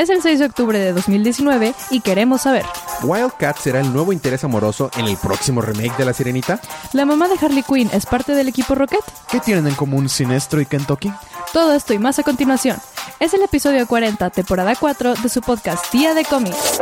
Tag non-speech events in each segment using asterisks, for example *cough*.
Es el 6 de octubre de 2019 y queremos saber. ¿Wildcat será el nuevo interés amoroso en el próximo remake de La Sirenita? ¿La mamá de Harley Quinn es parte del equipo Rocket? ¿Qué tienen en común Sinestro y Kentucky? Todo esto y más a continuación. Es el episodio 40, temporada 4 de su podcast Día de Cómics.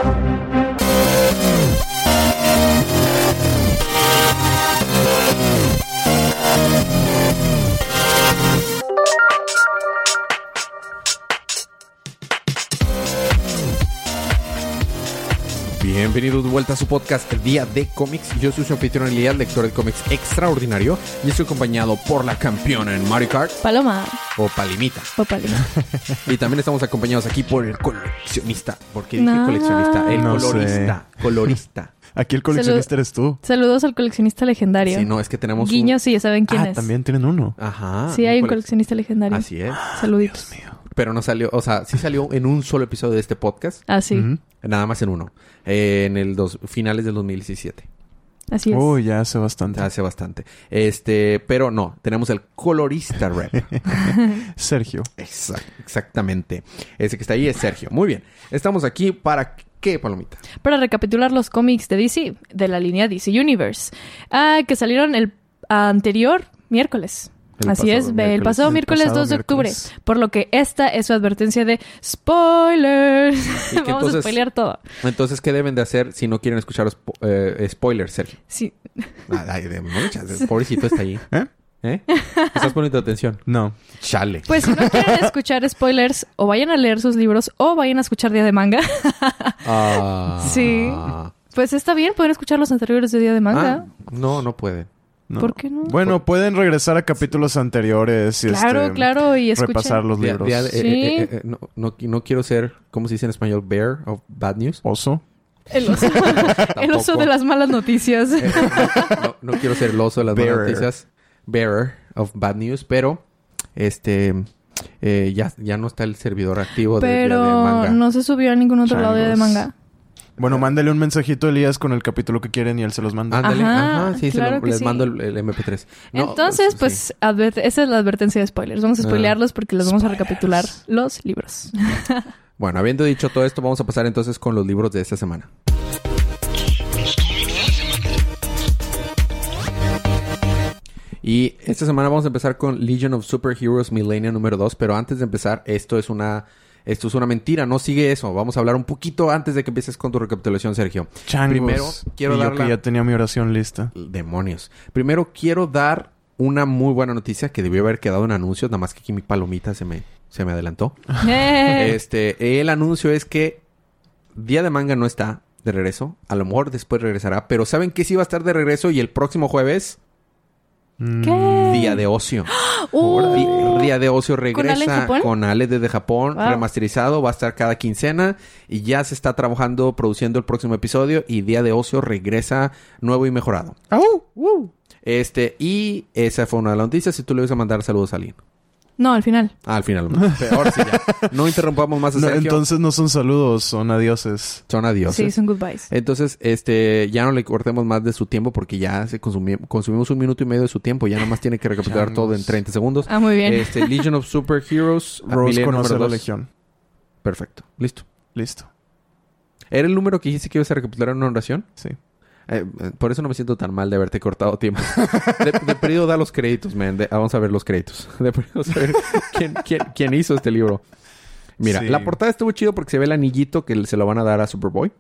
Bienvenidos de vuelta a su podcast Día de Cómics. Yo soy su anfitrión Elías, lector de cómics extraordinario, y estoy acompañado por la campeona en Mario Kart, Paloma o Palimita. o Paloma. *laughs* Y también estamos acompañados aquí por el coleccionista. ¿Por qué No. dije coleccionista? El No colorista. Colorista. *laughs* Aquí el coleccionista eres tú. Saludos al coleccionista legendario. Sí, no, es que tenemos un- Guiño, sí, ya saben quién Ah, es. también tienen uno. Ajá. Sí, hay un colec- coleccionista legendario. Así es. Saluditos. Dios mío. Pero no salió, o sea, sí salió en un solo episodio de este podcast. Ah, sí. Nada más en uno. Eh, en el dos, finales del 2017. Así es. Uy, ya hace bastante. Hace bastante. Este, pero no, tenemos el colorista rep. *laughs* Sergio. Exact- exactamente. Ese que está ahí es Sergio. Muy bien. Estamos aquí para qué, Palomita. Para recapitular los cómics de DC, de la línea DC Universe, ah, que salieron el anterior miércoles. El Así es, el miércoles. pasado El miércoles pasado 2 de octubre. miércoles. Por lo que esta es su advertencia de spoilers. *laughs* Vamos entonces- a spoilear todo. Entonces, ¿qué deben de hacer si no quieren escuchar spo- eh, spoilers, Sergio? Sí. Ay, ay, de muchas. *laughs* Pobrecito está ahí. ¿Eh? ¿Eh? ¿Estás poniendo atención? No. Chale. Pues si no quieren escuchar spoilers, o vayan a leer sus libros, o vayan a escuchar Día de Manga. *laughs* Ah. Sí. Pues está bien, pueden escuchar los anteriores de Día de Manga. Ah, no, no puede. No. ¿Por qué no? Bueno, pueden regresar a capítulos anteriores y claro, este, claro, y escuchen. repasar los libros. día de- eh, Sí. eh, eh, eh, no, no, no quiero ser, ¿cómo se dice en español? Bear of bad news. Oso. El oso, *laughs* el oso de las malas noticias. Eh, no, no quiero ser el oso de las malas Bearer. noticias. Bearer of bad news, pero este eh, ya, ya no está el servidor activo de, de- de Pero manga. no se subió a ningún otro lado de de Changos. Manga. Bueno, mándale un mensajito a Elías con el capítulo que quieren y él se los manda. Ándale, Ajá, ajá, sí, se claro lo- que les sí. mando el, el MP3. No, Entonces, sí. pues, adver- esa es la advertencia de spoilers. Vamos a Ah. spoilearlos porque les vamos a recapitular los libros. *laughs* Bueno, habiendo dicho todo esto, vamos a pasar entonces con los libros de esta semana. Y esta semana vamos a empezar con Legion of Superheroes Millennium número 2, pero antes de empezar, esto es una esto es una mentira, no sigue eso. Vamos a hablar un poquito antes de que empieces con tu recapitulación, Sergio. Changos. Primero, quiero dar que ya tenía mi oración lista. Demonios. Primero quiero dar una muy buena noticia que debió haber quedado en anuncios, nada más que aquí mi palomita se me, se me adelantó. *laughs* Este, el anuncio es que Día de Manga no está de regreso. A lo mejor después regresará. Pero ¿saben que sí va a estar de regreso? Y el próximo jueves, ¿Qué? Día de Ocio. *gasps* Di- Día de Ocio regresa con Ale desde Japón, Wow. remasterizado. Va a estar cada quincena. Y ya se está trabajando, produciendo el próximo episodio. Y Día de Ocio regresa nuevo y mejorado. Este, y esa fue una de las noticias. Si tú le vas a mandar saludos a alguien. No, al final. Ah, al final. *laughs* Ahora sí ya. No interrumpamos más a No, Sergio. entonces no son saludos, son adioses. Son adioses. Sí, son goodbyes. Entonces, este, ya no le cortemos más de su tiempo porque ya se consumi- consumimos un minuto y medio de su tiempo. Ya nada más tiene que recapitular todo en 30 segundos. Ah, muy bien. Este, Legion of Superheroes. *laughs* Rose Millennium conoce la legión. Perfecto. Listo. Listo. ¿Era el número que dijiste que ibas a recapitular en una oración? Sí. Eh, eh, por eso no me siento tan mal de haberte cortado tiempo. *laughs* De, de da los créditos, man. De- vamos a ver los créditos. *laughs* De perdido saber quién, quién, quién hizo este libro. Mira, Sí. la portada estuvo chido porque se ve el anillito que se lo van a dar a Superboy.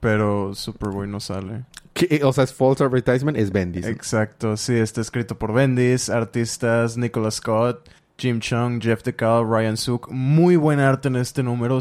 Pero Superboy no sale. Que, o sea, es false advertisement, es Bendis. Exacto, sí, está escrito por Bendis, artistas Nicholas Scott, Jim Chung, Jeff DeCal, Ryan Suk. Muy buen arte en este número,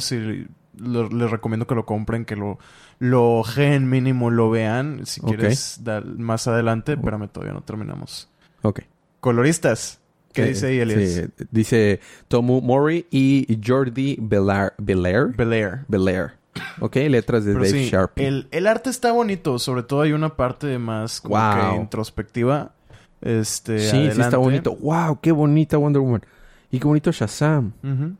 les recomiendo que lo compren, que lo, lo ojeen mínimo, lo vean. Si quieres dar más adelante, espérame, todavía no terminamos. Ok. Coloristas, ¿qué dice ahí, Elias? sí, dice Tomu Mori y Jordi Belair. Belair. Belair. Belair. Ok, letras de Pero Dave sí, Sharp. el, el arte está bonito, sobre todo hay una parte más como Wow. que introspectiva. Este, sí, sí está bonito. Wow, qué bonita Wonder Woman. Y qué bonito Shazam. Ujú.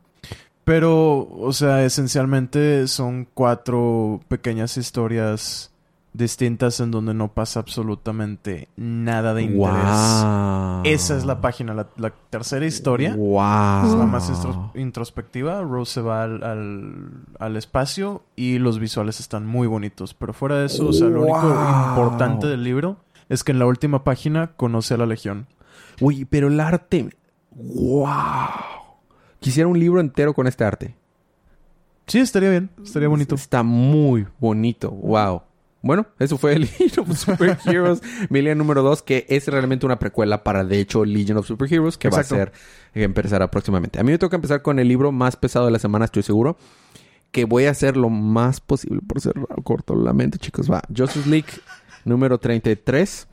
Pero, o sea, esencialmente son cuatro pequeñas historias distintas en donde no pasa absolutamente nada de interés. Wow. Esa es la página, la, la tercera historia. Wow. Es la más introspectiva. Rose se va al, al, al espacio y los visuales están muy bonitos. Pero fuera de eso, o sea, lo único importante del libro es que en la última página conoce a la Legión. Uy, pero el arte. ¡Wow! Quisiera un libro entero con este arte. Sí, estaría bien, estaría bonito. Está muy bonito. ¡Wow! Bueno, eso fue *laughs* Legion of Superheroes, Million número 2, que es realmente una precuela para, de hecho, Legion of Superheroes, que Exacto. va a ser, que empezará próximamente. A mí me toca empezar con el libro más pesado de la semana, estoy seguro. Que voy a hacer lo más posible por ser corto la mente, chicos. Va. Justice League número 33.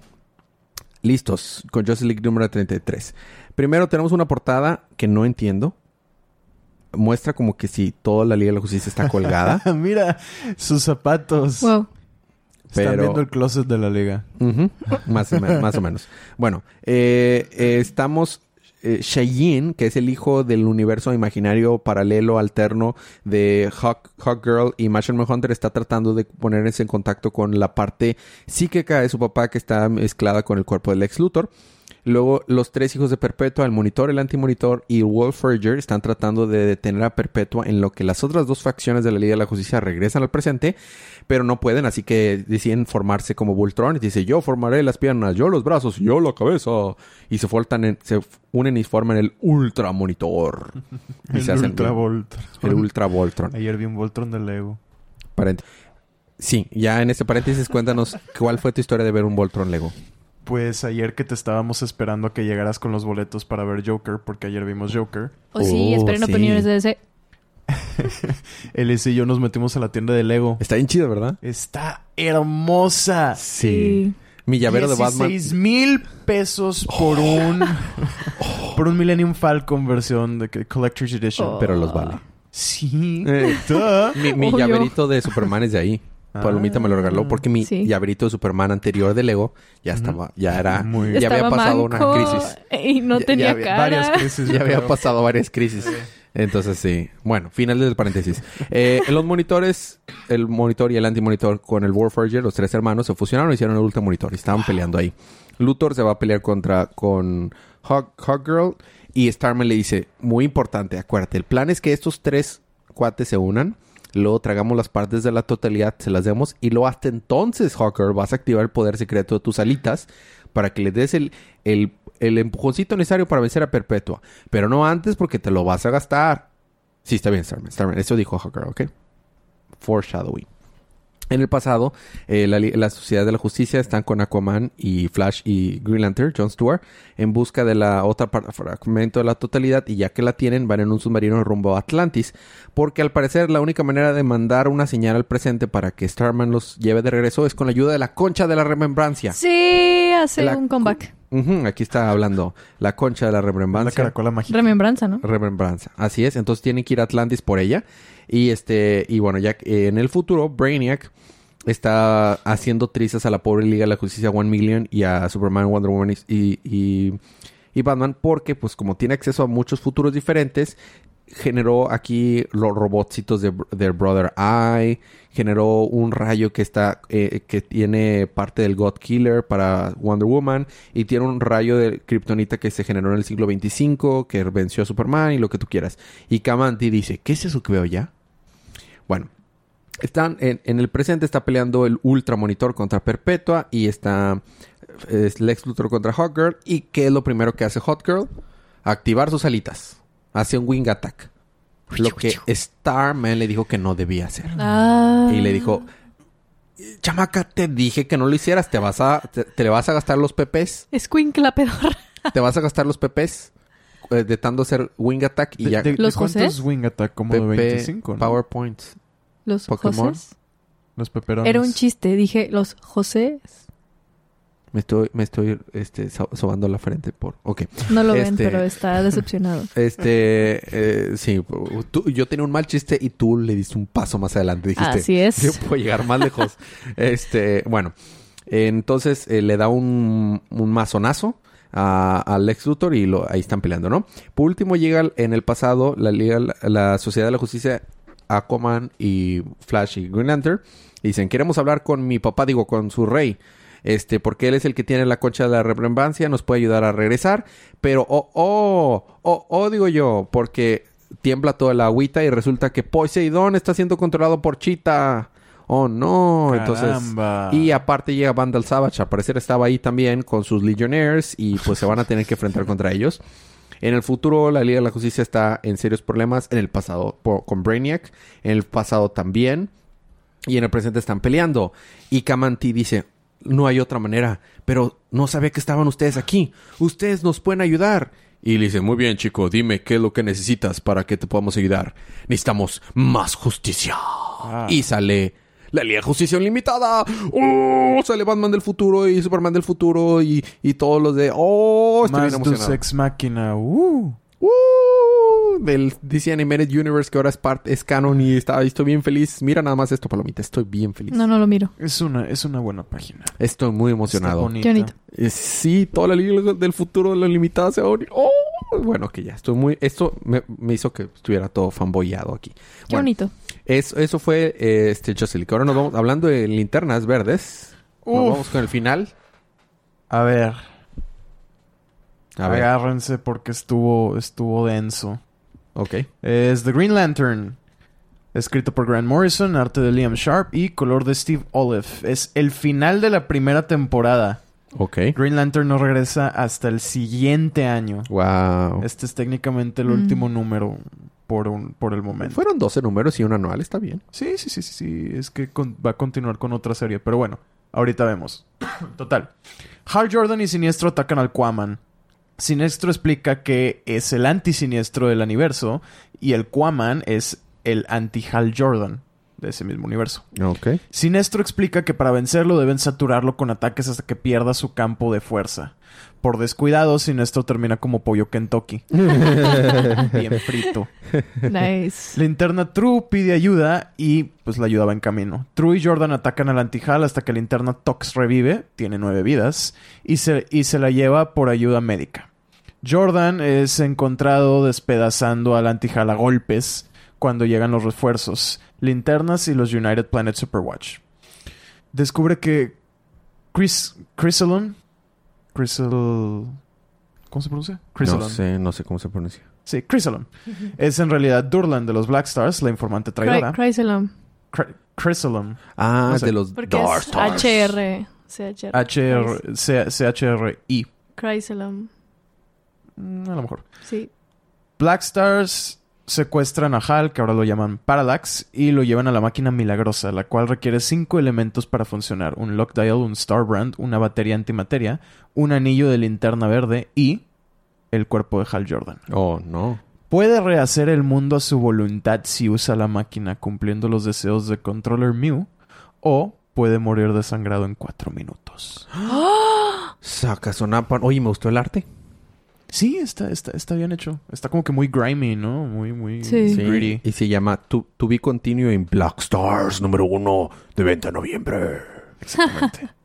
Listos con Justice League número 33. Primero tenemos una portada que no entiendo. Muestra como que si toda la Liga de la Justicia está colgada. *laughs* Mira, sus zapatos. Wow. Están viendo el closet de la liga. Más, o menos, más o menos. Bueno, eh, eh, estamos... Eh, Cheyenne, que es el hijo del universo imaginario paralelo alterno de Hawk, Hawk Girl y Machine Man Hunter, está tratando de ponerse en contacto con la parte psíquica de su papá que está mezclada con el cuerpo del ex Luthor. Luego, los tres hijos de Perpetua, el monitor, el antimonitor y Wolfrager, están tratando de detener a Perpetua en lo que las otras dos facciones de la Liga de la Justicia regresan al presente, pero no pueden, así que deciden formarse como Voltron. Y dice, yo formaré las piernas, yo los brazos, yo la cabeza. Y se, en- se unen y forman el Ultra Monitor. *laughs* Y El se hacen Ultra. Voltron. El Ultra Voltron. Ayer vi un Voltron de Lego. Parent- Sí, ya en este paréntesis cuéntanos cuál fue tu historia de ver un Voltron Lego. Pues ayer que te estábamos esperando a que llegaras con los boletos para ver Joker, porque ayer vimos Joker. Oh, sí, Oh, esperen sí. opiniones de *laughs* ese. Él y yo nos metimos a la tienda de Lego. Está bien chido, ¿verdad? Está hermosa. Sí. Mi llavero de Batman. 16 mil pesos por un... *laughs* por un Millennium Falcon versión de Collector's Edition. Oh. Pero los vale. Sí. Eh. *laughs* Mi, mi llaverito de Superman es de ahí. Palomita me lo regaló porque mi Sí. llaverito de Superman anterior de Lego ya estaba, ya era, Muy- ya había pasado manco una crisis. Y no Ya- tenía ya había cara. Varias crisis. Ya había pasado varias crisis. Entonces sí. Bueno, final del paréntesis. Eh, en los monitores, el monitor y el antimonitor con el Warforger, los tres hermanos, se fusionaron y hicieron el Ultra Monitor. Y estaban peleando ahí. Luthor se va a pelear contra con Hawk, Hawkgirl y Starman le dice, muy importante, acuérdate, el plan es que estos tres cuates se unan, luego tragamos las partes de la totalidad, se las demos y luego hasta entonces, Hawker, vas a activar el poder secreto de tus alitas para que le des el, el, empujoncito necesario para vencer a Perpetua. Pero no antes porque te lo vas a gastar. Sí, está bien, Starman. Starman. Eso dijo Hawker, ¿ok? Foreshadowing. En el pasado, eh, la, la Sociedad de la Justicia están con Aquaman y Flash y Green Lantern, Jon Stewart, en busca de la otra fragmento de la totalidad y ya que la tienen, van en un submarino rumbo a Atlantis, porque al parecer la única manera de mandar una señal al presente para que Starman los lleve de regreso es con la ayuda de la concha de la remembrancia. Sí, hace La un comeback. Aquí está hablando la concha de la La remembrancia. caracola mágica. Remembranza, ¿no? Remembranza. Así es. Entonces tienen que ir a Atlantis por ella. Y este, y bueno, ya que, eh, en el futuro, Brainiac está haciendo trizas a la pobre Liga de la Justicia One Million y a Superman, Wonder Woman y, y, y Batman, porque pues como tiene acceso a muchos futuros diferentes, generó aquí los robotcitos de, de Brother Eye, generó un rayo que está eh, que tiene parte del God Killer para Wonder Woman y tiene un rayo de Kryptonita que se generó en el siglo 25 que venció a Superman y lo que tú quieras. Y Kamanti dice, ¿qué es eso que veo ya? Bueno, están en, el presente está peleando el Ultra Monitor contra Perpetua y está es Lex Luthor contra Hawkgirl y ¿qué es lo primero que hace Hawkgirl? Activar sus alitas. Hace un wing attack. Lo que Starman le dijo que no debía hacer. Ah. Y le dijo, chamaca, te dije que no lo hicieras. Te vas a, te, vas a gastar los pepes. Escuincla pedorra. *laughs* Te vas a gastar los pepes. eh, de tanto hacer wing attack y De- ya. de- de ¿Los cuántos Josés? Wing Attack? Como de Pepe, 25, ¿no? PowerPoint. Los Pokémon. Josés. Los peperones. Era un chiste. Dije, los José. Me estoy, me estoy este, so- sobando la frente por. Ok. No lo ven, Este- pero está *laughs* decepcionado. Este, eh, sí, tú- yo tenía un mal chiste y tú le diste un paso más adelante. Dijiste, Así es. yo puedo llegar más lejos. *laughs* este, bueno, entonces eh, le da un, un mazonazo a, al Lex Luthor y lo, ahí están peleando, ¿no? Por último llega en el pasado la Liga, la Sociedad de la Justicia Aquaman y Flash y Green Lantern. Y dicen, queremos hablar con mi papá, digo, con su rey. Este, porque él es el que tiene la concha de la remembrancia, nos puede ayudar a regresar. Pero, oh, oh, oh, oh, digo yo, porque tiembla toda la agüita y resulta que Poseidón está siendo controlado por Cheetah. Oh no, Caramba. entonces. Y aparte llega Vandal Savage, al parecer estaba ahí también con sus Legionnaires y pues se van a tener que enfrentar contra ellos. En el futuro, la Liga de la Justicia está en serios problemas. En el pasado, por- con Brainiac. En el pasado también. Y en el presente están peleando. Y Kamanti dice: No hay otra manera. Pero no sabía que estaban ustedes aquí. Ustedes nos pueden ayudar. Y le dice: Muy bien, chico, dime qué es lo que necesitas para que te podamos ayudar. Necesitamos más justicia. Ah. Y sale la Liga de Justicia Unlimitada. ¡Oh! Sale Batman del futuro y Superman del futuro y, y todos los de. ¡Oh! Estoy bien Más emocionado. Deus Ex Machina. Uh. ¡Uh! Del DC Animated Universe que ahora es parte, es canon y está, estoy bien feliz. Mira nada más esto, Palomita. Estoy bien feliz. No, no lo miro. Es una, es una buena página. Estoy muy emocionado. bonita. Qué bonito. Eh, sí, toda la Liga del futuro de la limitada se va a unir. ¡Oh! Bueno, que ya estoy muy. Esto me, me hizo que estuviera todo fanboyado aquí. Qué Bueno, bonito. Eso, eso fue eh, este League. Ahora nos vamos hablando de linternas verdes. Nos vamos con el final. A ver, A ver. agárrense porque estuvo, estuvo denso. Ok. Es The Green Lantern. Escrito por Grant Morrison, arte de Liam Sharp y color de Steve Olive. Es el final de la primera temporada. Ok. Green Lantern no regresa hasta el siguiente año. Wow. Este es técnicamente el Mm. último número por, un, por el momento. Fueron 12 números y un anual. Está bien. Sí, sí, sí, sí, sí. Es que con- va a continuar con otra serie. Pero bueno, ahorita vemos. *coughs* Total. Hal Jordan y Siniestro atacan al Quaman. Siniestro explica que es el anti-siniestro del universo y el Quaman es el anti-Hal Jordan de ese mismo universo. Ok. Sinestro explica que para vencerlo deben saturarlo con ataques hasta que pierda su campo de fuerza. Por descuidado, Sinestro termina como pollo Kentucky. *laughs* Bien frito. Nice. Linterna True pide ayuda y pues la ayuda va en camino. True y Jordan atacan al antijal hasta que Linterna Tox revive, tiene nueve vidas, y se, y se la lleva por ayuda médica. Jordan es encontrado despedazando al antijal a golpes cuando llegan los refuerzos, linternas y los United Planet Superwatch. Descubre que Chris Chrysalon Chrysal ¿Cómo se pronuncia? No Chrysalon. sé, no sé cómo se pronuncia. Sí, Chrysalon. es en realidad Durlan de los Black Stars, la informante traidora. Cry- Chrysalon. Ah, No sé. de los Porque Dark Stars. HR. CHR. HR, CHRI. Chrysalom. Mm, A lo mejor. Sí. Black Stars secuestran a Hal, que ahora lo llaman Parallax, y lo llevan a la máquina milagrosa, la cual requiere cinco elementos para funcionar. Un Lock Dial, un Starbrand, una batería antimateria, un anillo de linterna verde y el cuerpo de Hal Jordan. Oh, no. Puede rehacer el mundo a su voluntad si usa la máquina cumpliendo los deseos de Controller Mew, o puede morir desangrado en cuatro minutos. *gasps* Saca Sonapan. Oye, me gustó el arte. Sí, está, está, está bien hecho. Está como que muy grimy, ¿no? Muy, muy Sí. Sí. gritty. Y se llama To, to Be Continue en Black Stars número uno de venta en noviembre. Exactamente. *laughs*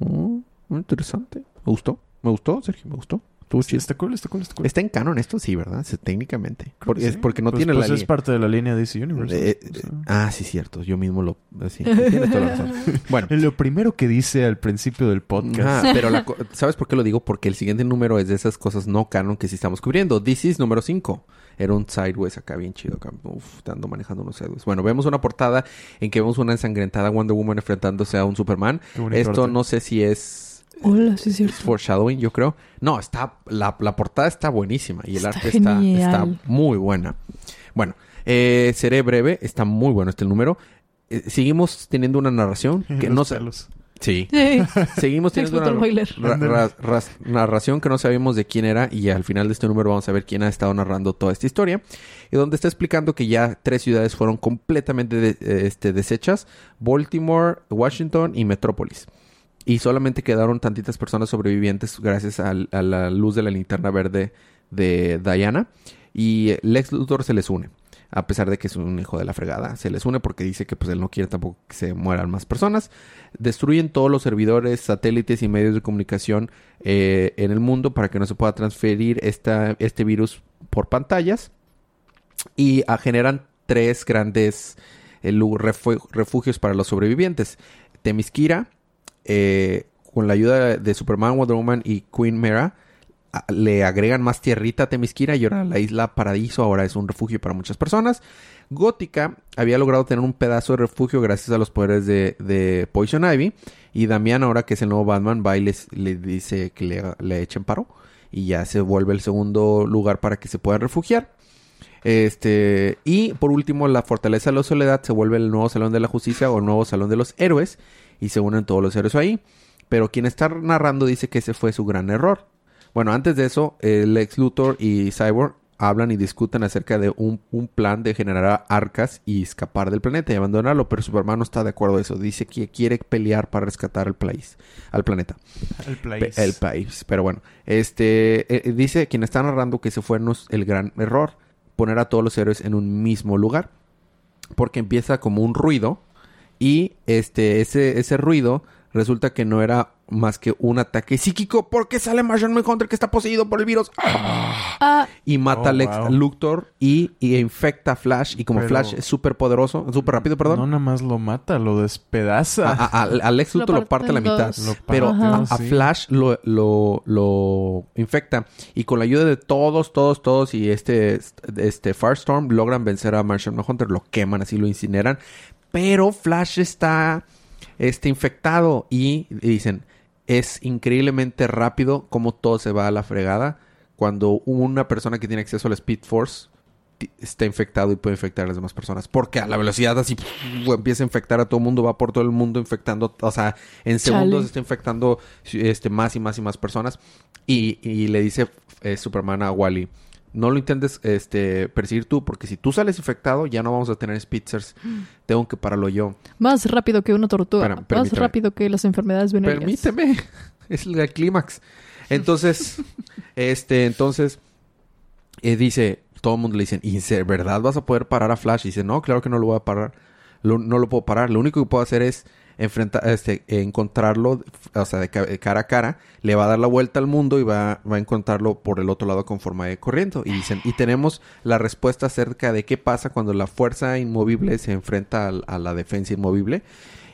Mm, interesante. Me gustó. Me gustó, Sergio. Me gustó. Estuvo Sí, chido. está cool, está cool, está cool. Está en canon esto, sí, ¿verdad? Sí, técnicamente. Creo Porque, que es porque no Pues- tiene pues la es línea. parte de la línea DC Universe. Eh, O sea, ah, sí, cierto. Yo mismo lo... Sí, tienes toda la razón. *laughs* Bueno. Lo primero que dice al principio del podcast. Ajá, pero la co- ¿sabes por qué lo digo? Porque el siguiente número es de esas cosas no canon que sí estamos cubriendo. This is número 5. Era un sideways acá bien chido. Acá. Uf, te ando manejando unos sideways. Bueno, vemos una portada en que vemos una ensangrentada Wonder Woman enfrentándose a un Superman. Esto arte. no sé si es Hola, sí, es cierto. foreshadowing, yo creo. No, está la, la portada está buenísima y el Está arte está, muy buena. Bueno, eh, seré breve. Está muy bueno este número. Eh, seguimos teniendo una narración *laughs* que Los no sé. pelos. Sí. *laughs* Sí. Seguimos teniendo una boiler. ra- ra- narración que no sabemos de quién era y al final de este número vamos a ver quién ha estado narrando toda esta historia y donde está explicando que ya tres ciudades fueron completamente de- eh, este, deshechas, Baltimore, Washington y Metrópolis. Y solamente quedaron tantitas personas sobrevivientes gracias a, la luz de la linterna verde de Diana. Y Lex Luthor se les une. A pesar de que es un hijo de la fregada. Se les une porque dice que pues él no quiere tampoco que se mueran más personas. Destruyen todos los servidores, satélites y medios de comunicación eh, en el mundo para que no se pueda transferir esta, este virus por pantallas. Y ah, generan tres grandes eh, refugios para los sobrevivientes. Temisquira, eh, con la ayuda de Superman, Wonder Woman y Queen Mera, le agregan más tierrita a Temisquira y ahora la isla Paradiso ahora es un refugio para muchas personas. Gótica había logrado tener un pedazo de refugio gracias a los poderes de, Poison Ivy. Y Damián, ahora que es el nuevo Batman, va y les- le dice que le, le echen paro. Y ya se vuelve el segundo lugar para que se puedan refugiar. Este, y por último, la Fortaleza de la Soledad se vuelve el nuevo Salón de la Justicia o el nuevo Salón de los Héroes. Y se unen todos los héroes ahí. Pero quien está narrando dice que ese fue su gran error. Bueno, antes de eso, el ex Luthor y Cyborg hablan y discuten acerca de un, un plan de generar arcas y escapar del planeta y abandonarlo, pero Superman no está de acuerdo a eso. Dice que quiere pelear para rescatar al país, al planeta. El Pe- place. El país. Pero bueno, este eh, eh, dice quien está narrando que ese fue el gran error, poner a todos los héroes en un mismo lugar, porque empieza como un ruido y este ese ese ruido resulta que no era más que un ataque psíquico porque sale Martian Manhunter que está poseído por el virus Ah, y mata Oh, al ex wow. Luthor y, y infecta a Flash y como Pero- Flash es súper poderoso, súper rápido, perdón. No nada más lo mata, lo despedaza. A, a- al- al ex Lo Luthor lo parte a la mitad. Pero a, a. Flash lo, lo, lo infecta. Y con la ayuda de todos, todos, todos y este, este Firestorm logran vencer a Martian Manhunter. Lo queman, así lo incineran. Pero Flash está este, infectado y dicen, es increíblemente rápido como todo se va a la fregada cuando una persona que tiene acceso al Speed Force está infectado y puede infectar a las demás personas. Porque a la velocidad así empieza a infectar a todo el mundo, va por todo el mundo infectando, o sea, en segundos Chale. está infectando este, más y más y más personas. Y, y le dice eh, Superman a Wally, no lo intentes este, perseguir tú, porque si tú sales infectado, ya no vamos a tener Spitzers. Tengo que pararlo yo. más rápido que una tortuga. Espera, más permíteme. rápido que las enfermedades venéreas. Permíteme. *laughs* Es el clímax. Entonces, *laughs* este, entonces, eh, dice, todo el mundo le dicen, ¿y de verdad vas a poder parar a Flash? Y dice, no, claro que no lo voy a parar. Lo- no lo puedo parar. Lo único que puedo hacer es enfrentar, este, encontrarlo, o sea, de, ca- de cara a cara. Le va a dar la vuelta al mundo y va, va a encontrarlo por el otro lado con forma de corriente. Y dicen, y tenemos la respuesta acerca de qué pasa cuando la fuerza inmovible se enfrenta al- a, la defensa inmovible.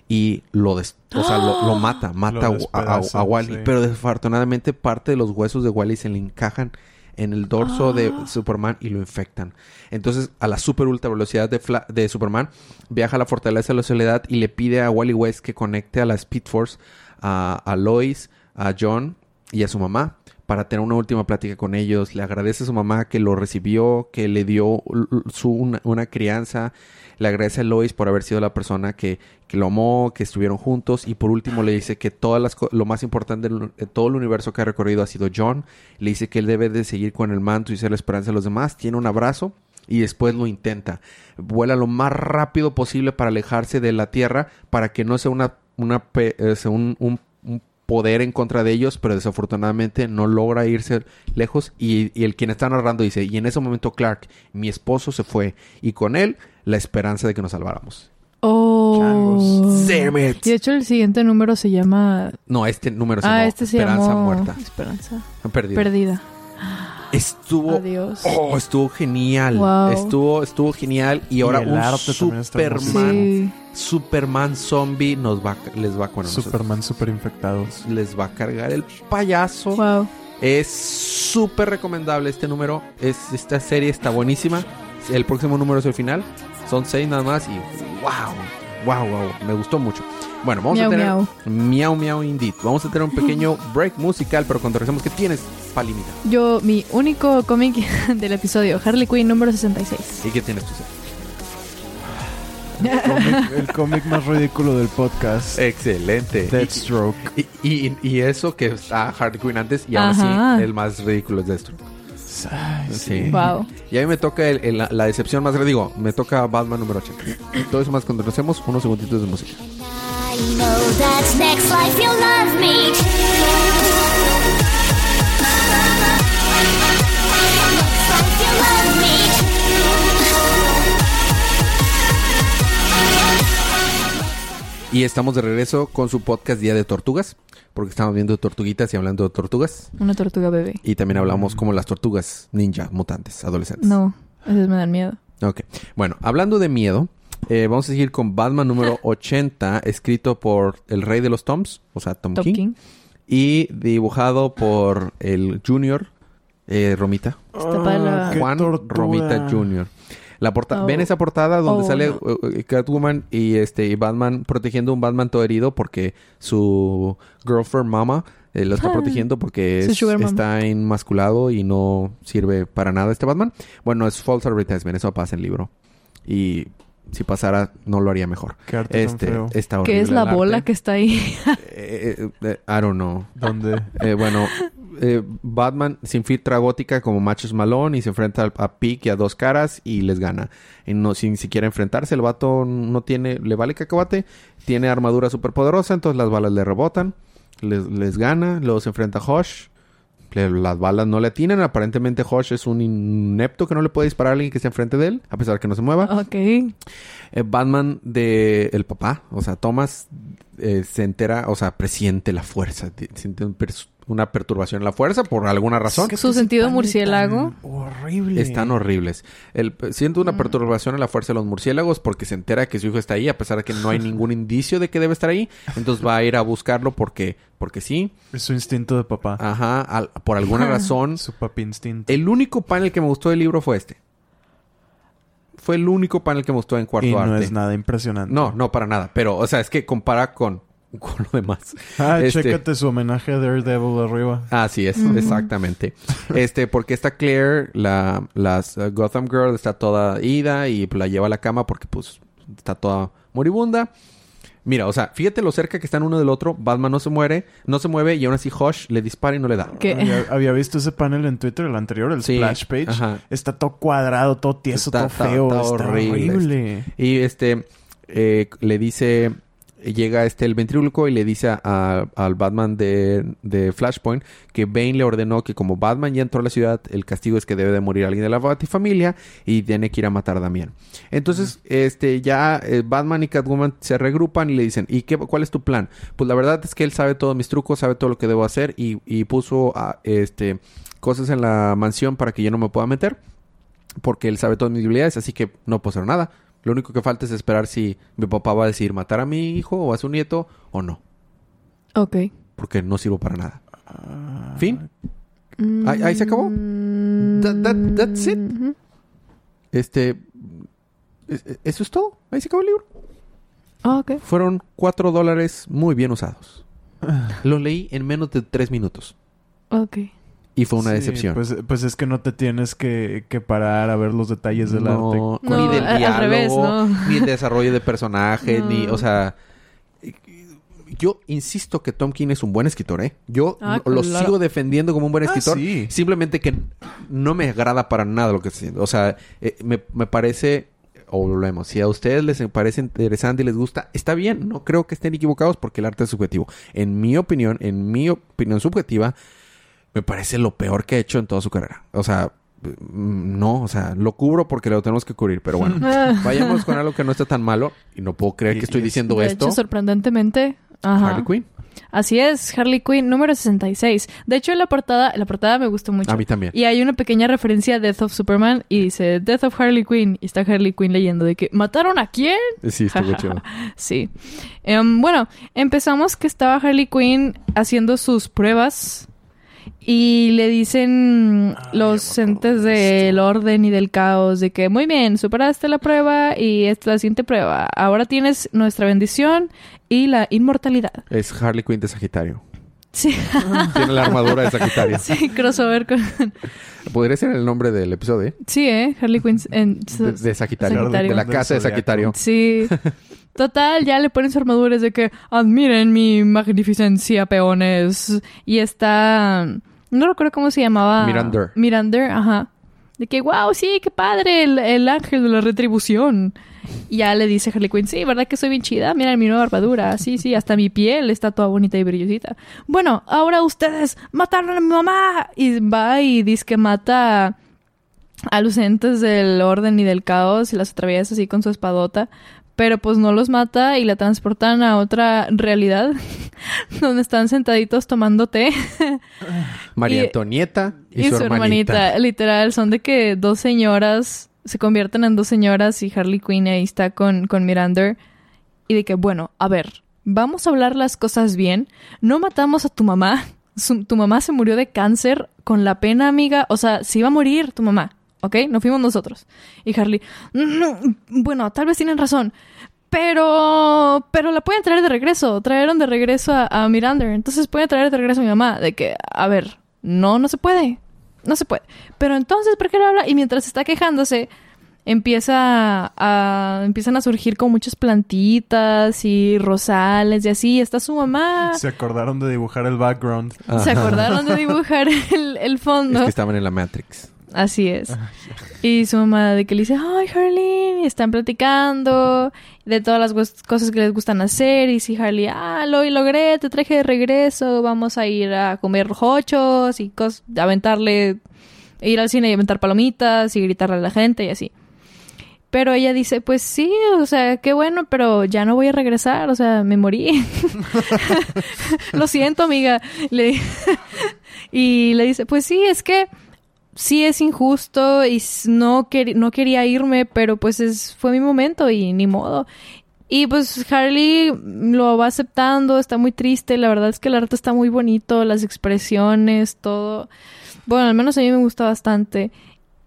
Y lo, des- o sea, lo, lo mata, *gasps* mata a- a, a Wally. sí. Pero desafortunadamente parte de los huesos de Wally se le encajan en el dorso de Superman y lo infectan. Entonces, a la super ultra velocidad de, Fla- de Superman, viaja a la fortaleza de la soledad y le pide a Wally West que conecte a la Speed Force, a, a Lois, a John y a su mamá para tener una última plática con ellos. Le agradece a su mamá que lo recibió, que le dio su, una, crianza. Le agradece a Lois por haber sido la persona que, que lo amó, que estuvieron juntos. Y por último le dice que todas las lo más importante de todo el universo que ha recorrido ha sido John. Le dice que él debe de seguir con el manto y ser la esperanza de los demás. Tiene un abrazo y después lo intenta. Vuela lo más rápido posible para alejarse de la Tierra para que no sea una, una eh, un, un- un poder en contra de ellos, pero desafortunadamente no logra irse lejos y, y el quien está narrando dice, y en ese momento Clark, mi esposo se fue y con él la esperanza de que nos salváramos. Oh. Changos. Damn it. Y de hecho el siguiente número se llama... No, este número se ah, llamó este se Esperanza llamó... Muerta. Esperanza. Perdida. Perdida. Estuvo Adiós. Oh, estuvo genial. Wow. Estuvo, estuvo genial. Y ahora el un. Superman, Sí. Superman zombie nos va, les va bueno, nosotros- Superman super infectado. les va a cargar el payaso. Wow. Es súper recomendable este número. Es, esta serie está buenísima. El próximo número es el final. Son seis nada más y wow, wow, wow. Me gustó mucho. Bueno, vamos Miau, a tener miau. miau miau indeed. Vamos a tener un pequeño *laughs* break musical, pero cuando regresemos, ¿qué tienes, Palimita? Yo, mi único cómic *laughs* del episodio, Harley Quinn número 66. ¿Y qué tienes tú? El cómic más ridículo del podcast. Excelente. Deathstroke. Y, y, y eso que está Harley Quinn antes y aún Ajá. así el más ridículo es Destro. Ay, Sí. Wow. Y a mí me toca el- el- la, la decepción más grande. Digo, me toca Batman número 80. Todo eso más cuando hacemos unos segunditos de música. Y estamos de regreso con su podcast Día de Tortugas. Porque estamos viendo tortuguitas y hablando de tortugas. Una tortuga bebé. Y también hablamos como las tortugas ninja, mutantes, adolescentes. No, esas me dan miedo. Ok. Bueno, hablando de miedo, eh, vamos a seguir con Batman número *laughs* 80, escrito por el rey de los Toms, o sea, Tom, King, King. y dibujado por el Junior eh, Romita. Ah, Juan. Romita Jr. La porta- Oh. ¿Ven esa portada donde Oh, sale no. uh, Catwoman y este y Batman protegiendo a un Batman todo herido porque su girlfriend mama eh, lo está Ah. protegiendo porque es- está enmasculado y no sirve para nada este Batman? Bueno, es false advertisement, eso pasa en el libro. Y si pasara, no lo haría mejor. Qué arte tan Este, feo. está horrible ¿Qué es la arte. bola que está ahí? Eh, eh, eh, I don't know. ¿Dónde? Eh, bueno, eh, Batman se infiltra a Gótica como Machos Malone y se enfrenta a, a Pig y a Dos Caras y les gana. Y no, sin siquiera enfrentarse, el vato no tiene, le vale cacahuate, tiene armadura súper poderosa, entonces las balas le rebotan, les, les gana, luego se enfrenta a Hosh. le- las balas no le atinan, aparentemente Hosh es un inepto que no le puede disparar a alguien que esté enfrente de él, a pesar que no se mueva. ok. Eh, Batman de el papá, o sea, Thomas eh, se entera, o sea, presiente la fuerza, siente un una perturbación en la fuerza por alguna razón. Es que Su sentido murciélago. Horrible. Están horribles. El, siente una perturbación en la fuerza de los murciélagos porque se entera que su hijo está ahí, a pesar de que no hay *laughs* ningún indicio de que debe estar ahí. Entonces va a ir a buscarlo porque, porque sí. Es su instinto de papá. Ajá, al- por alguna *laughs* razón. Su papi instinto. El único panel que me gustó del libro fue este. Fue el único panel que me gustó en cuarto y no arte. es nada impresionante. No, no para nada. Pero, o sea, es que compara con, *laughs* con lo demás. Ah, Este- chécate su homenaje a Daredevil arriba. Así es, exactamente. *laughs* Este, porque está Claire, la las, uh, Gotham Girl, está toda ida y pues, la lleva a la cama porque pues está toda moribunda. Mira, o sea, fíjate lo cerca que están uno del otro. Batman no se muere, no se mueve y aún así Hush le dispara y no le da. ¿Qué? Había, había visto ese panel en Twitter, el anterior, el Sí, splash page. ajá. Está todo cuadrado, todo tieso, Está- todo está- feo. está Está, horrible. horrible. Y este eh, le dice, llega este el ventríloco y le dice a- al Batman de, de Flashpoint que Bane le ordenó que como Batman ya entró a la ciudad, el castigo es que debe de morir alguien de la Batifamilia y tiene que ir a matar a Damián. Entonces, este ya eh, Batman y Catwoman se regrupan y le dicen, ¿y qué, cuál es tu plan? Pues la verdad es que él sabe todos mis trucos, sabe todo lo que debo hacer y, y puso a, este cosas en la mansión para que yo no me pueda meter porque él sabe todas mis habilidades, así que no puedo hacer nada. Lo único que falta es esperar si mi papá va a decir matar a mi hijo o a su nieto o no, Ok. porque no sirvo para nada. Ah, Fin. Ahí- ahí se acabó. That- that- that's it. Este, es- es- eso es todo. Ahí se acabó el libro. Ah, ok. Fueron cuatro dólares muy bien usados. Lo leí en menos de tres minutos Ok. Y fue una sí, decepción. Pues, pues es que no te tienes que, que parar a ver los detalles del arte. no, No, ni del diálogo, revés, *laughs* no. ni el desarrollo de personaje, No. ni, o sea, yo insisto que Tom King es un buen escritor, ¿eh? Yo Ah, lo claro. sigo defendiendo como un buen Ah, escritor. sí. Simplemente que no me agrada para nada lo que está haciendo. O sea, eh, me, me parece, o volvemos, si a ustedes les parece interesante y les gusta, está bien. No creo que estén equivocados porque el arte es subjetivo. En mi opinión, en mi opinión subjetiva, me parece lo peor que ha hecho en toda su carrera. O sea, mm, no, o sea, lo cubro porque lo tenemos que cubrir, pero bueno. *laughs* Ah. Vayamos con algo que no está tan malo y no puedo creer que estoy diciendo de esto. hecho, sorprendentemente. Ajá. Harley Quinn. Así es, Harley Quinn número 66. De hecho, la portada, la portada me gustó mucho. A mí también. Y hay una pequeña referencia a Death of Superman y dice Death of Harley Quinn. Y está Harley Quinn leyendo de que ¿mataron a quién? Sí, estuvo *laughs* chido. Sí. Em, bueno, empezamos que estaba Harley Quinn haciendo sus pruebas y le dicen Ah, los entes de del orden y del caos de que muy bien, superaste la prueba y esta es la siguiente prueba. Ahora tienes nuestra bendición y la inmortalidad. Es Harley Quinn de Sagitario. Sí, *laughs* Tiene la armadura de Sagitario. sí, crossover con... *laughs* Podría ser el nombre del episodio, ¿eh? Sí, ¿eh? Harley Quinn en... De, de Sagitario. Sagitario. De la casa de Sagitario. Sí. *laughs* Total, ya le ponen su armadura es de que admiren mi magnificencia, peones. Y está. No recuerdo cómo se llamaba. Mirander. Mirander, ajá. De que, wow, sí, qué padre, el, el ángel de la retribución. Y ya le dice Harley Quinn, sí, ¿verdad que soy bien chida? Mira mi nueva armadura. Sí, sí, hasta mi piel está toda bonita y brillosita. Bueno, ahora ustedes mataron a mi mamá. Y va y dice que mata a los entes del orden y del caos y las atraviesa así con su espadota. Pero pues no los mata y la transportan a otra realidad *laughs* donde están sentaditos tomando té. *laughs* María Y- Antonieta y, su, hermanita. Literal, son de que dos señoras se convierten en dos señoras y Harley Quinn ahí está con, con Miranda. Y de que, bueno, a ver, vamos a hablar las cosas bien. No matamos a tu mamá. Su- tu mamá se murió de cáncer con la pena, amiga. O sea, se iba a morir tu mamá. ¿Ok? No fuimos nosotros. Y Harley, "Mm, bueno, tal vez tienen razón. Pero, pero la pueden traer de regreso. Trajeron de regreso a, a Miranda. Entonces pueden traer de regreso a mi mamá. De que, a ver, no, no se puede. No se puede. Pero entonces, ¿por qué no habla? Y mientras está quejándose, empieza a, empiezan a surgir como muchas plantitas y rosales y así. Está su mamá. Se acordaron de dibujar el background. Se acordaron de dibujar el, el Es fondo. que estaban en la Matrix. Así es. Y su mamá de que le dice, ay, Harley, y están platicando de todas las cosas que les gustan hacer. Y si Harley, ah, lo logré, te traje de regreso, vamos a ir a comer hochos y cos aventarle, ir al cine y aventar palomitas y gritarle a la gente y así. Pero ella dice, pues sí, o sea, qué bueno, pero ya no voy a regresar, o sea, me morí. *laughs* *laughs* Lo siento, amiga. Le- *laughs* y le dice, pues sí, es que sí es injusto y no, no quería irme, pero pues es, fue mi momento y ni modo. Y pues Harley lo va aceptando, está muy triste, la verdad es que el arte está muy bonito, las expresiones, todo. Bueno, al menos a mí me gusta bastante.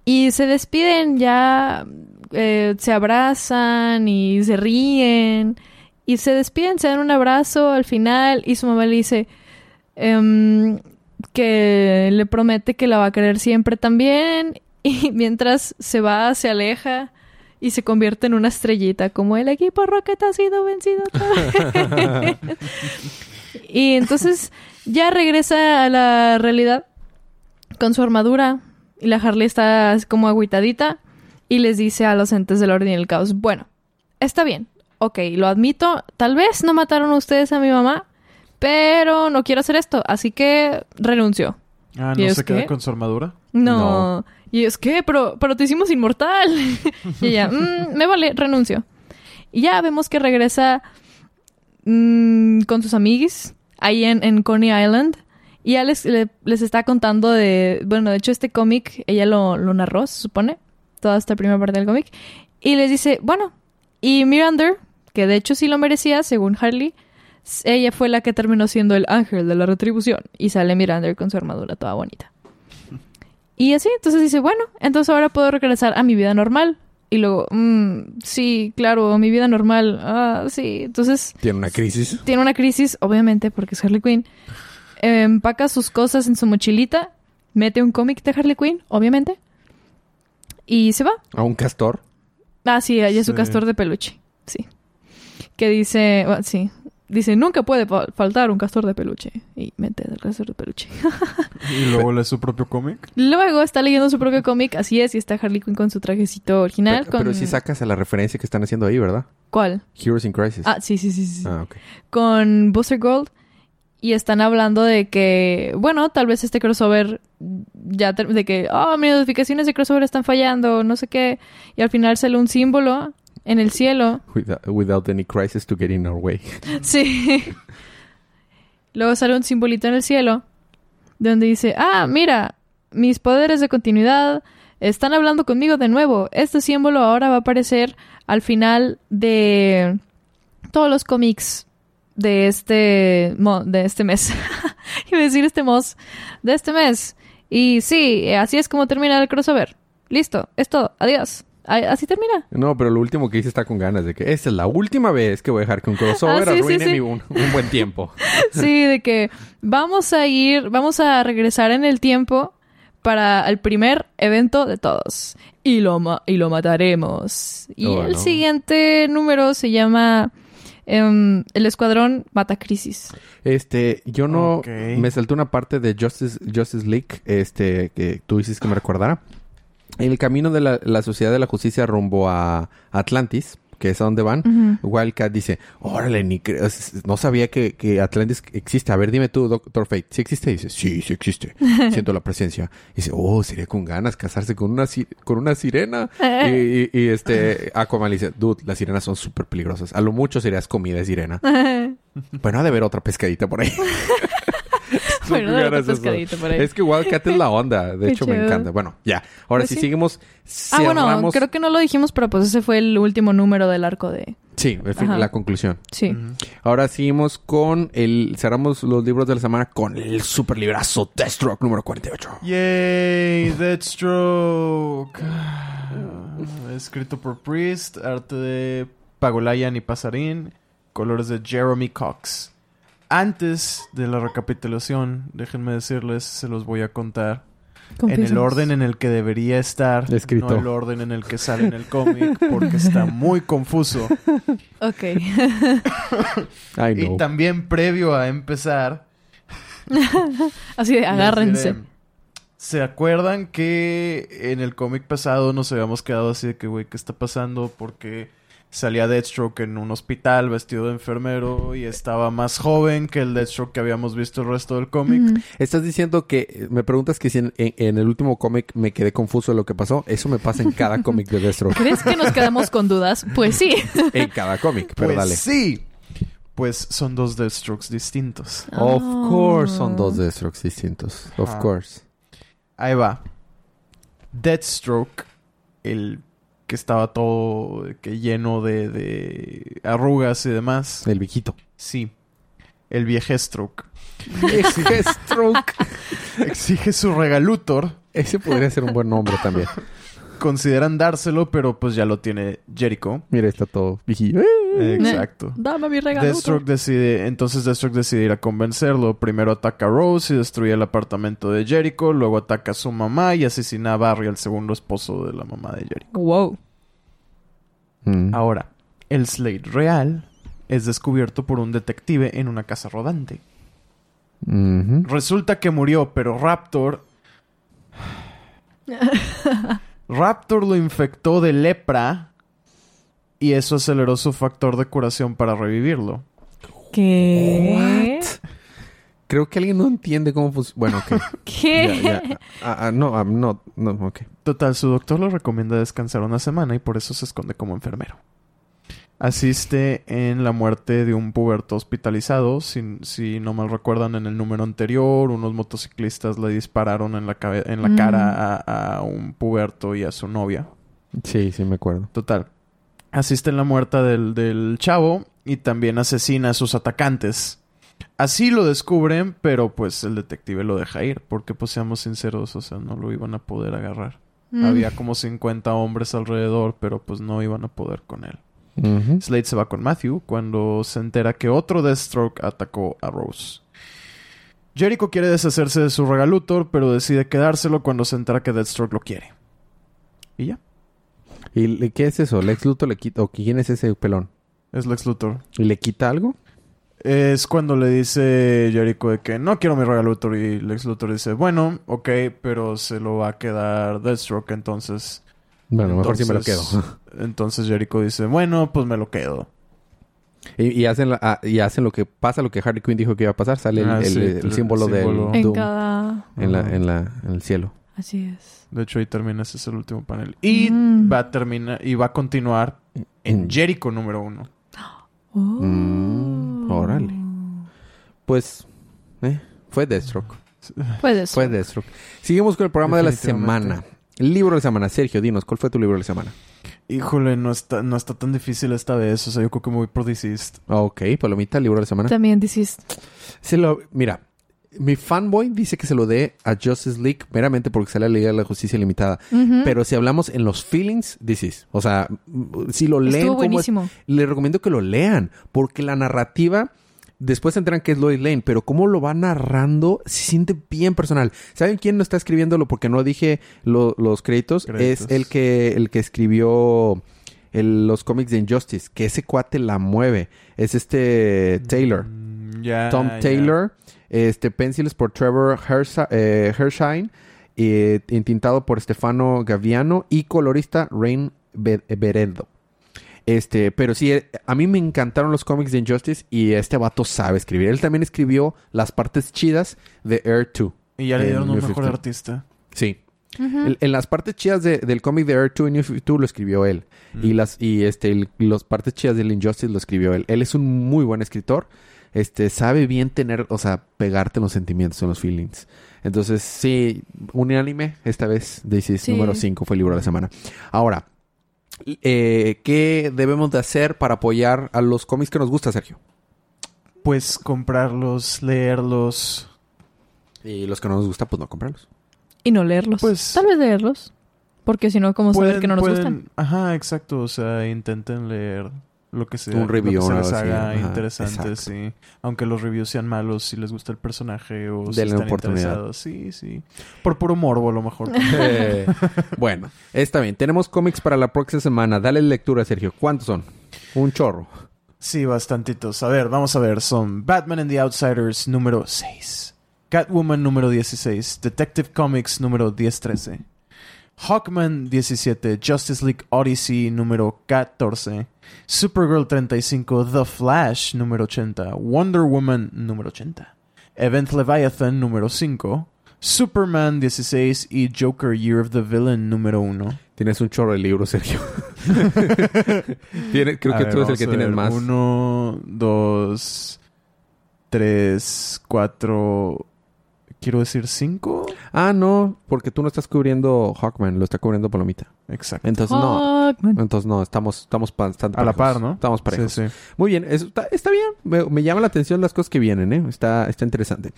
Y se despiden ya, eh, se abrazan y se ríen. Y se despiden, se dan un abrazo al final y su mamá le dice em, que le promete que la va a querer siempre también. Y *laughs* mientras se va, se aleja y se convierte en una estrellita, como el equipo Rocket ha sido vencido. otra vez". *laughs* y entonces ya regresa a la realidad con su armadura y la Harley está como agüitadita y les dice a los entes del orden y el caos, bueno, está bien, ok, lo admito, tal vez no mataron ustedes a mi mamá, pero no quiero hacer esto, así que renuncio. Ah, ¿Y ¿no se queda qué? con su armadura? No. Y es que, pero, pero te hicimos inmortal. *laughs* y ella, "Mm, me vale, renuncio. Y ya vemos que regresa mm, con sus amiguis ahí en, en Coney Island. Y ya les, le- les está contando de... Bueno, de hecho este cómic, ella lo, lo narró, se supone. Toda esta primera parte del cómic. Y les dice, bueno, y Miranda, que de hecho sí lo merecía, según Harley, ella fue la que terminó siendo el ángel de la retribución. Y sale Miranda con su armadura toda bonita. Y así, entonces dice, bueno, entonces ahora puedo regresar a mi vida normal. Y luego, "Mm, sí, claro, mi vida normal. Ah, sí. Entonces Tiene una crisis. tiene una crisis, obviamente, porque es Harley Quinn. Empaca sus cosas en su mochilita, mete un cómic de Harley Quinn, obviamente, y se va. A un castor. Ah, sí, ahí es su castor de peluche. Sí. Que dice, bueno, sí. Dice, nunca puede fa- faltar un castor de peluche. Y mete el castor de peluche. *laughs* Y luego lee su propio cómic. Luego está leyendo su propio cómic, así es, y está Harley Quinn con su trajecito original. Pero, con... pero sí sacas a la referencia que están haciendo ahí, ¿verdad? ¿Cuál? Heroes in Crisis. Ah, sí, sí, sí, sí. Ah, ok. Con Booster Gold. Y están hablando de que, bueno, tal vez este crossover ya de que, oh, mis notificaciones de crossover están fallando, no sé qué. Y al final sale un símbolo en el cielo. Without, without any crisis to get in our way. *laughs* Sí. Luego sale un simbolito en el cielo donde dice, ah, mira, mis poderes de continuidad están hablando conmigo de nuevo. Este símbolo ahora va a aparecer al final de todos los cómics de este mo- de este mes. *laughs* Iba a decir este mos de este mes. Y sí, así es como termina el crossover. Listo, es todo. Adiós. Así termina. No, pero lo último que hice está con ganas de que esta es la última vez que voy a dejar que un crossover Ah, sí, arruine sí. mi un, un buen tiempo. *laughs* Sí, de que vamos a ir, vamos a regresar en el tiempo para el primer evento de todos. Y lo, ma- y lo mataremos. Y Oh, el no. siguiente número se llama em, El Escuadrón Mata Crisis. Este, yo no me salté una parte de Justice, Justice League, este, que tú dices que me recordara. En el camino de la, la sociedad de la justicia rumbo a Atlantis, que es a donde van, Wildcat dice, órale, ni no sabía que, que Atlantis existe. A ver, dime tú, Doctor Fate, ¿sí existe? dice, sí, sí existe. *laughs* Siento la presencia. dice, oh, sería con ganas casarse con una, con una sirena. *laughs* y, y- y, este, Aquaman le dice, dude, las sirenas son súper peligrosas. A lo mucho serías comida de sirena. *laughs* Bueno, ha de haber otra pescadita por ahí. Bueno, pescadito por ahí. Es que Wildcat es la onda. De Qué hecho, me encanta. Bueno, ya. Ahora Pues sí, sí. seguimos. Ah, bueno, cerramos- creo que no lo dijimos, pero pues ese fue el último número del arco de... Sí, Ajá. la conclusión. Sí. Ahora seguimos con el... Cerramos los libros de la semana con el super librazo Deathstroke número 48. Yay, Deathstroke. Escrito por Priest, arte de Pagolayan y Pasarín, colores de Jeremy Cox. Antes de la recapitulación, déjenme decirles, se los voy a contar en el orden en el que debería estar, Escrito. no el orden en el que sale en el cómic, porque está muy confuso. Ok. *laughs* Ay, no. Y también previo a empezar, *laughs* Así de, agárrense. diré, ¿Se acuerdan que en el cómic pasado nos habíamos quedado así de que, güey, ¿qué está pasando? Porque salía Deathstroke en un hospital vestido de enfermero y estaba más joven que el Deathstroke que habíamos visto el resto del cómic. Estás diciendo que... Me preguntas que si en, en- en el último cómic me quedé confuso de lo que pasó. Eso me pasa en cada *laughs* cómic de Deathstroke. ¿Crees que nos quedamos con dudas? Pues sí. *laughs* en cada cómic, pero Pues dale. sí. Pues son dos Deathstrokes distintos. Of Ah. course son dos Deathstrokes distintos. Of Ah. course. Ahí va. Deathstroke, el que estaba todo que lleno de, de arrugas y demás. El viejito. Sí. El viejestроke. Deathstroke. *laughs* Exige su regalutor. Ese podría ser un buen nombre también. *laughs* Consideran dárselo, pero pues ya lo tiene Jericho. Mira, está todo viejillo. Exacto. Dame mi regalo. Deathstroke decide, entonces Deathstroke decide ir a convencerlo. Primero ataca a Rose y destruye el apartamento de Jericho. Luego ataca a su mamá y asesina a Barry, el segundo esposo de la mamá de Jericho. Wow. Mm. Ahora, el Slade real es descubierto por un detective en una casa rodante. Ujú. Resulta que murió, pero Raptor... *laughs* *laughs* Raptor lo infectó de lepra y eso aceleró su factor de curación para revivirlo. ¿Qué? Creo que alguien no entiende cómo funciona. Bueno, ok. *laughs* ¿Qué? Ya. Ah, no, ah, no, no, ok. Total, su doctor le recomienda descansar una semana y por eso se esconde como enfermero. Asiste en la muerte de un puberto hospitalizado. Si, si no mal recuerdan, en el número anterior, unos motociclistas le dispararon en la, cabe- en la Mm. cara a, a un puberto y a su novia. Sí, sí, me acuerdo. Total. Asiste en la muerte del, del chavo y también asesina a sus atacantes. Así lo descubren, pero pues el detective lo deja ir, porque pues seamos sinceros, o sea, no lo iban a poder agarrar. Mm. Había como 50 hombres alrededor, pero pues no iban a poder con él. Ujú. Slade se va con Matthew cuando se entera que otro Deathstroke atacó a Rose. Jericho quiere deshacerse de su regalutor, pero decide quedárselo cuando se entera que Deathstroke lo quiere. Y ya, ¿Y qué es eso? ¿Lex Luthor le quita? ¿O quién es ese pelón? es Lex Luthor. ¿Y le quita algo? Es cuando le dice Jericho de que no quiero mi regalutor y Lex Luthor dice, bueno, ok, pero se lo va a quedar Deathstroke, entonces... Bueno, mejor sí me lo quedo. entonces- *laughs* Entonces Jericho dice, bueno, pues me lo quedo. y, y hacen la- ah, y hacen lo que pasa, lo que Harley Quinn dijo que iba a pasar. Sale el, Ah, el- sí, el el símbolo símbolo. del En cada... en, la, en, la, en el cielo. Así es. De hecho, ahí termina, ese es el último panel. Y Mm. va a terminar, y va a continuar en Jericho número uno. Oh. Mm, órale. Pues, eh, fue Deathstroke. Puede ser. Fue Deathstroke. Seguimos con el programa de la semana. Libro de la semana. Sergio, dinos, ¿cuál fue tu libro de la semana? Híjole, no está, no está tan difícil esta vez. O sea, yo creo que me voy por Deceased. Ok, Palomita, libro de la semana. También dices... Se lo, mira, mi fanboy dice que se lo dé a Justice League meramente porque sale la Liga de la Justicia Limitada. Pero si hablamos en los feelings, this is. O sea, si lo leen Estuvo como es- buenísimo. les recomiendo que lo lean. Porque la narrativa, después se enteran que es Lois Lane, pero cómo lo va narrando, se siente bien personal. ¿Saben quién no está escribiéndolo? Porque no dije lo- los créditos. Créditos. Es el que, el que escribió el- los cómics de Injustice. Que ese cuate la mueve. Es este Taylor. Mm, Tom. Taylor. Este, pencils por Trevor Hersa- eh, Hershine. eh, intintado por Stefano Gaviano. Y colorista Rain Be- Beredo. Este, pero sí, eh, a mí me encantaron los cómics de Injustice y este vato sabe escribir. Él también escribió las partes chidas de Air 2. Y ya le dieron un mejor 52. artista. Sí. En, en las partes chidas de- del cómic de Air 2 y New 52 lo escribió él. Y las y este el- las partes chidas del Injustice lo escribió él. Él es un muy buen escritor. este, sabe bien tener, o sea, pegarte en los sentimientos, en los feelings. Entonces, sí, un anime, esta vez, This is Sí. número 5 fue el libro de la semana. Ahora, eh, ¿qué debemos de hacer para apoyar a los cómics que nos gusta, Sergio? Pues comprarlos, leerlos. Y los que no nos gusta, pues no comprarlos. Y no leerlos. Pues- Tal vez leerlos. Porque si no, ¿cómo saber que no nos pueden- gustan? Ajá, exacto. O sea, intenten leer lo que sea. Un review lo que se les haga interesante, sí. Aunque los reviews sean malos, si les gusta el personaje o si Denle están interesados. Sí, sí. Por puro morbo, a lo mejor. *laughs* Eh, *laughs* bueno, está bien. Tenemos cómics para la próxima semana. Dale lectura, Sergio. ¿Cuántos son? Un chorro. Sí, bastantitos. A ver, vamos a ver. Son Batman and the Outsiders número 6. Catwoman número 16. Detective Comics número 1013. Hawkman 17. Justice League Odyssey número 14. Supergirl 35. The Flash número 80. Wonder Woman número 80. Event Leviathan número 5. Superman 16 y Joker Year of the Villain número 1. Tienes un chorro de libros, Sergio. *laughs* Tiene- creo A que ver, tú eres el que tienes más. Uno, dos, tres, cuatro. Quiero decir cinco. Ah, no, porque tú no estás cubriendo Hawkman, lo está cubriendo Palomita. Exacto. Entonces no. Hawkman. Entonces no, estamos, estamos bastante A la par, ¿no? Estamos parejos. Sí, sí. Muy bien, eso está, está bien. Me, me llama la atención las cosas que vienen, ¿eh? Está, está interesante.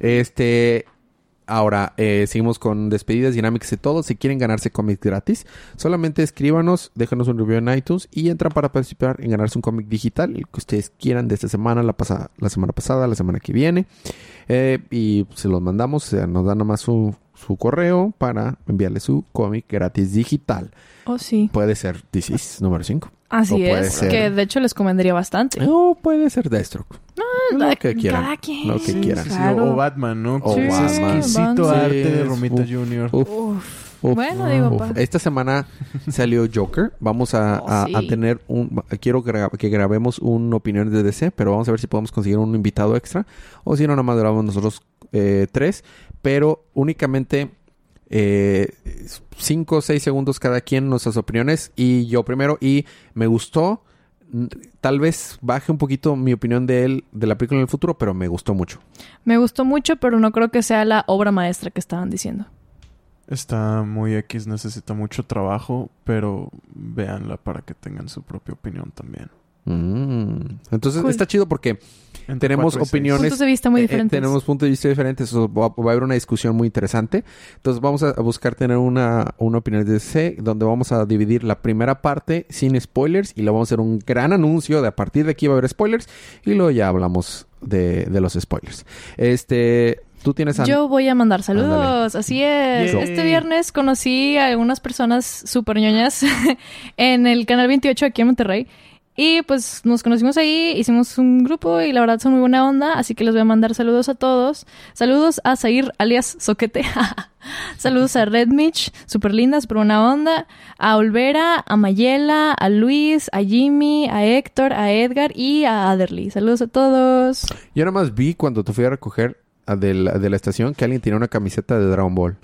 Este. Ahora, eh, seguimos con despedidas dinámicas y todo. Si quieren ganarse cómics gratis, solamente escríbanos, déjanos un review en iTunes y entran para participar en ganarse un cómic digital, el que ustedes quieran de esta semana, la, pasa- la semana pasada, la semana que viene. Eh, y se los mandamos, o sea, nos dan nomás su, su correo para enviarle su cómic gratis digital. Oh, sí. Puede ser Disease número 5. Así es. ser- Que de hecho les convendría bastante. O puede ser Deathstroke. Lo que cada quieran. quien. Lo que Sí, quieran. sí, sí. Claro. O Batman, ¿no? O ese Batman. exquisito arte de Sí, Romita uf. Jr. Uf, Uf. uf, Bueno, digo, uf. pa. Esta semana *laughs* salió Joker. Vamos a, Oh, a- sí. a tener un... Quiero gra- que grabemos un opinión de DC, pero vamos a ver si podemos conseguir un invitado extra. O si no, nada más grabamos nosotros eh, tres. Pero únicamente... Eh, cinco o seis segundos cada quien nuestras opiniones y yo primero y me gustó tal vez baje un poquito mi opinión de él de la película en el futuro pero me gustó mucho Me gustó mucho, pero no creo que sea la obra maestra que estaban diciendo. Está muy X, necesita mucho trabajo, pero véanla para que tengan su propia opinión también. Mm. Entonces Cool. está chido porque Entre Tenemos opiniones. Puntos de vista muy eh, eh, diferentes. tenemos puntos de vista diferentes. eso va, va a haber una discusión muy interesante. Entonces vamos a, buscar tener una, una opinión de DC donde vamos a dividir la primera parte sin spoilers y luego vamos a hacer un gran anuncio de a partir de aquí va a haber spoilers y luego ya hablamos de, de los spoilers. Este, tú tienes... Yo voy a mandar saludos, Ándale. así es. Yay. Este viernes conocí a algunas personas súper ñoñas *laughs* en el canal 28 aquí en Monterrey. Y pues nos conocimos ahí, hicimos un grupo y la verdad son muy buena onda, así que les voy a mandar saludos a todos. Saludos a Zair alias Soquete. *laughs* saludos a Red Mitch, súper linda, súper buena onda. A Olvera, a Mayela, a Luis, a Jimmy, a Héctor, a Edgar y a Aderly. Saludos a todos. Yo nada más vi cuando te fui a recoger de, la, de la estación que alguien tenía una camiseta de Dragon Ball.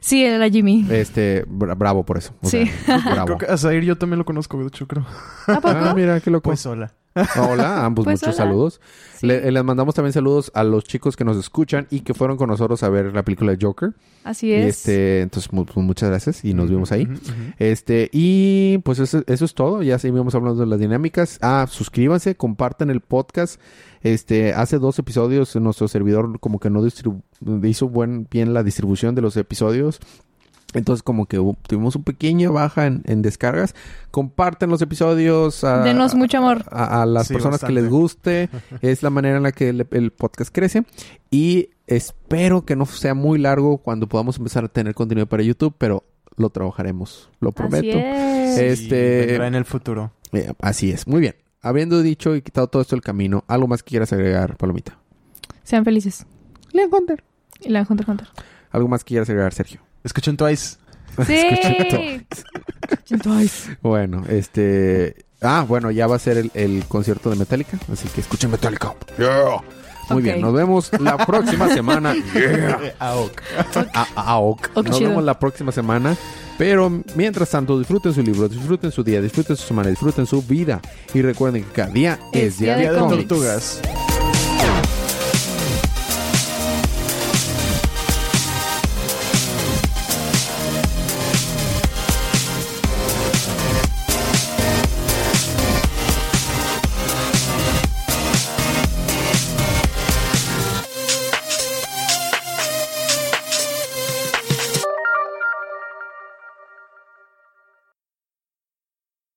Sí, era Jimmy. Este, bra- bravo por eso. O Sí. sea, bravo. Creo que a Zair yo también lo conozco, de hecho, creo. ¿A poco? *laughs* Ah, mira, qué loco. Pues hola. Hola, ambos Pues muchos hola. saludos. Sí. Le- les mandamos también saludos a los chicos que nos escuchan y que fueron con nosotros a ver la película de Joker. Así Y es. este, entonces, mu- pues, muchas gracias y nos vimos ahí. Este, y pues eso, eso es todo. Ya seguimos hablando de las dinámicas. Ah, suscríbanse, compartan el podcast. Este, hace dos episodios nuestro servidor como que no hizo buen, bien la distribución de los episodios. Entonces como que tuvimos un pequeña baja en, en descargas. Comparten los episodios. A, Denos mucho amor. A, a las Sí, personas que les guste. *laughs* es la manera en la que el, el podcast crece. Y espero que no sea muy largo cuando podamos empezar a tener contenido para YouTube, pero lo trabajaremos, lo prometo. Así es. Sí, Este- vendrá en el futuro. Eh, así es, muy bien. Habiendo dicho y quitado todo esto del camino, ¿algo más que quieras agregar, Palomita? Sean felices. Leon Hunter. Y la Hunter Hunter. ¿Algo más que quieras agregar, Sergio? Escuchen Twice. Sí. *laughs* Twice. Bueno, este... Ah, bueno, ya va a ser el, el concierto de Metallica, así que escuchen Metallica. Yeah. Muy bien, nos vemos la *laughs* próxima semana. Yeah. Aok. Aok. Ok, Nos vemos la próxima semana. Pero mientras tanto, disfruten su libro, disfruten su día, disfruten su semana, disfruten su vida. Y recuerden que cada día es, Es día, día de de cómics. tortugas.